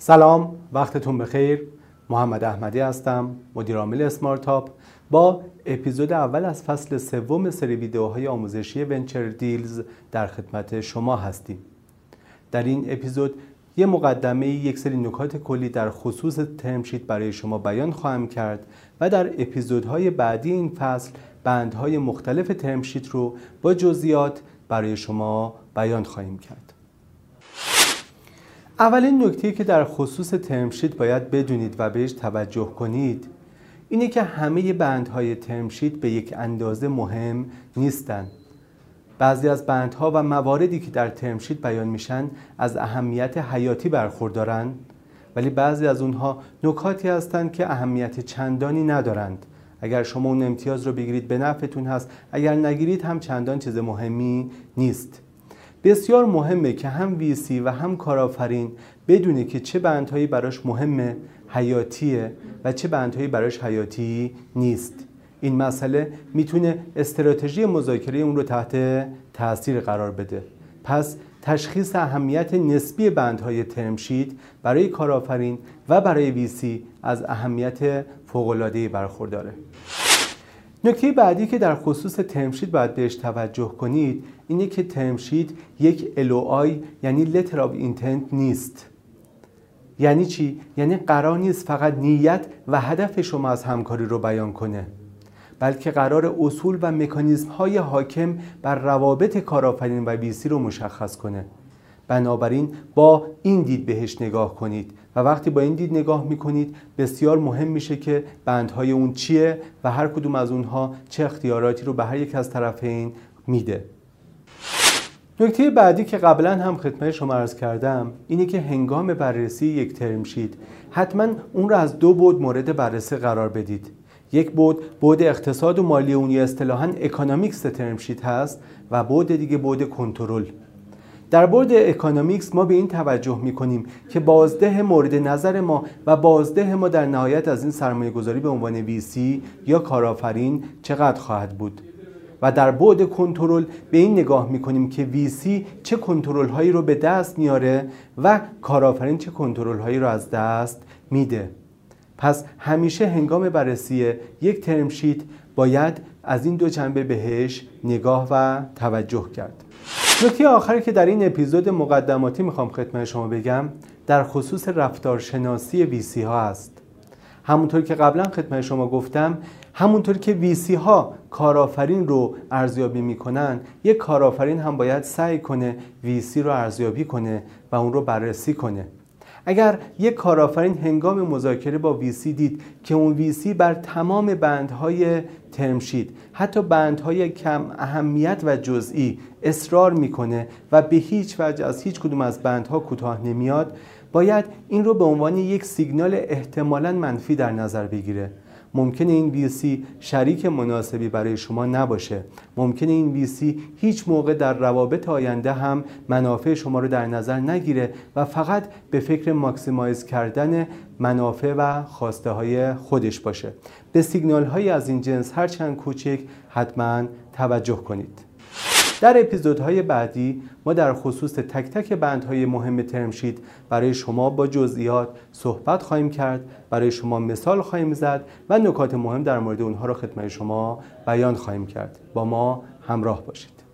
سلام وقتتون بخیر. محمد احمدی هستم مدیر عامل اسمارتاپ با اپیزود اول از فصل سوم سری ویدیوهای آموزشی ونچر دیلز در خدمت شما هستیم. در این اپیزود یه مقدمه یک سری نکات کلی در خصوص ترمشیت برای شما بیان خواهم کرد و در اپیزودهای بعدی این فصل بندهای مختلف ترمشیت رو با جزئیات برای شما بیان خواهیم کرد. اولین نکته که در خصوص ترمشیت باید بدونید و بهش توجه کنید اینه که همه بندهای ترمشیت به یک اندازه مهم نیستند بعضی از بندها و مواردی که در ترمشیت بیان میشن از اهمیت حیاتی برخوردارند ولی بعضی از اونها نکاتی هستند که اهمیت چندانی ندارند. اگر شما اون امتیاز رو بگیرید به نفعتون هست اگر نگیرید هم چندان چیز مهمی نیست. بسیار مهمه که هم ویسی و هم کارآفرین بدونه که چه بندهایی براش مهمه حیاتیه و چه بندهایی براش حیاتی نیست. این مسئله می‌تونه استراتژی مذاکره اون رو تحت تاثیر قرار بده. پس تشخیص اهمیت نسبی بندهای ترمشید برای کارآفرین و برای ویسی از اهمیت فوق‌العاده‌ای برخورداره. نکته بعدی که در خصوص ترمشید باید بهش توجه کنید اینه که ترمشید یک LOI یعنی Letter of Intent نیست یعنی چی؟ یعنی قرار نیست فقط نیت و هدف شما از همکاری رو بیان کنه بلکه قرار اصول و مکانیزم های حاکم بر روابط کارآفرین و ویسی رو مشخص کنه بنابراین با این دید بهش نگاه کنید و وقتی با این دید نگاه می‌کنید بسیار مهم میشه که بندهای اون چیه و هر کدوم از اونها چه اختیاراتی رو به هر یک از طرفین میده. نکته بعدی که قبلا هم خدمت شما عرض کردم اینه که هنگام بررسی یک term sheet. حتما اون رو از دو بعد مورد بررسی قرار بدید. یک بعد بعد اقتصاد و مالی اون یا اصطلاحاً economics term sheet هست و بعد دیگه بعد کنترل. در بعد economics ما به این توجه می کنیم که بازده مورد نظر ما و بازده ما در نهایت از این سرمایه گذاری به عنوان VC یا کارآفرین چقدر خواهد بود. و در بعد کنترل به این نگاه می کنیم که ویسی چه کنترل هایی رو به دست میاره و کارآفرین چه کنترل هایی رو از دست میده. پس همیشه هنگام بررسی یک ترم شیت باید از این دو جنبه بهش نگاه و توجه کرد. نکته آخری که در این اپیزود مقدماتی می‌خوام خدمت شما بگم در خصوص رفتارشناسی ویسی ها است. همونطور که قبلا خدمت شما گفتم همونطور که ویسی ها کارآفرین رو ارزیابی می‌کنن یک کارآفرین هم باید سعی کنه ویسی رو ارزیابی کنه و اون رو بررسی کنه. اگر یک کارآفرین هنگام مذاکره با ویسی دید که اون ویسی بر تمام بندهای ترمشید حتی بندهای کم اهمیت و جزئی اصرار می‌کنه و به هیچ وجه از هیچ کدوم از بندها کوتاه نمیاد باید این رو به عنوان یک سیگنال احتمالا منفی در نظر بگیره. ممکنه این ویسی شریک مناسبی برای شما نباشه. ممکنه این ویسی هیچ موقع در روابط آینده هم منافع شما رو در نظر نگیره و فقط به فکر ماکسیمایز کردن منافع و خواسته های خودش باشه. به سیگنال های از این جنس هرچند کوچک حتما توجه کنید. در اپیزودهای بعدی ما در خصوص تک تک بندهای مهم ترمشید برای شما با جزئیات صحبت خواهیم کرد برای شما مثال خواهیم زد و نکات مهم در مورد اونها را خدمت شما بیان خواهیم کرد. با ما همراه باشید.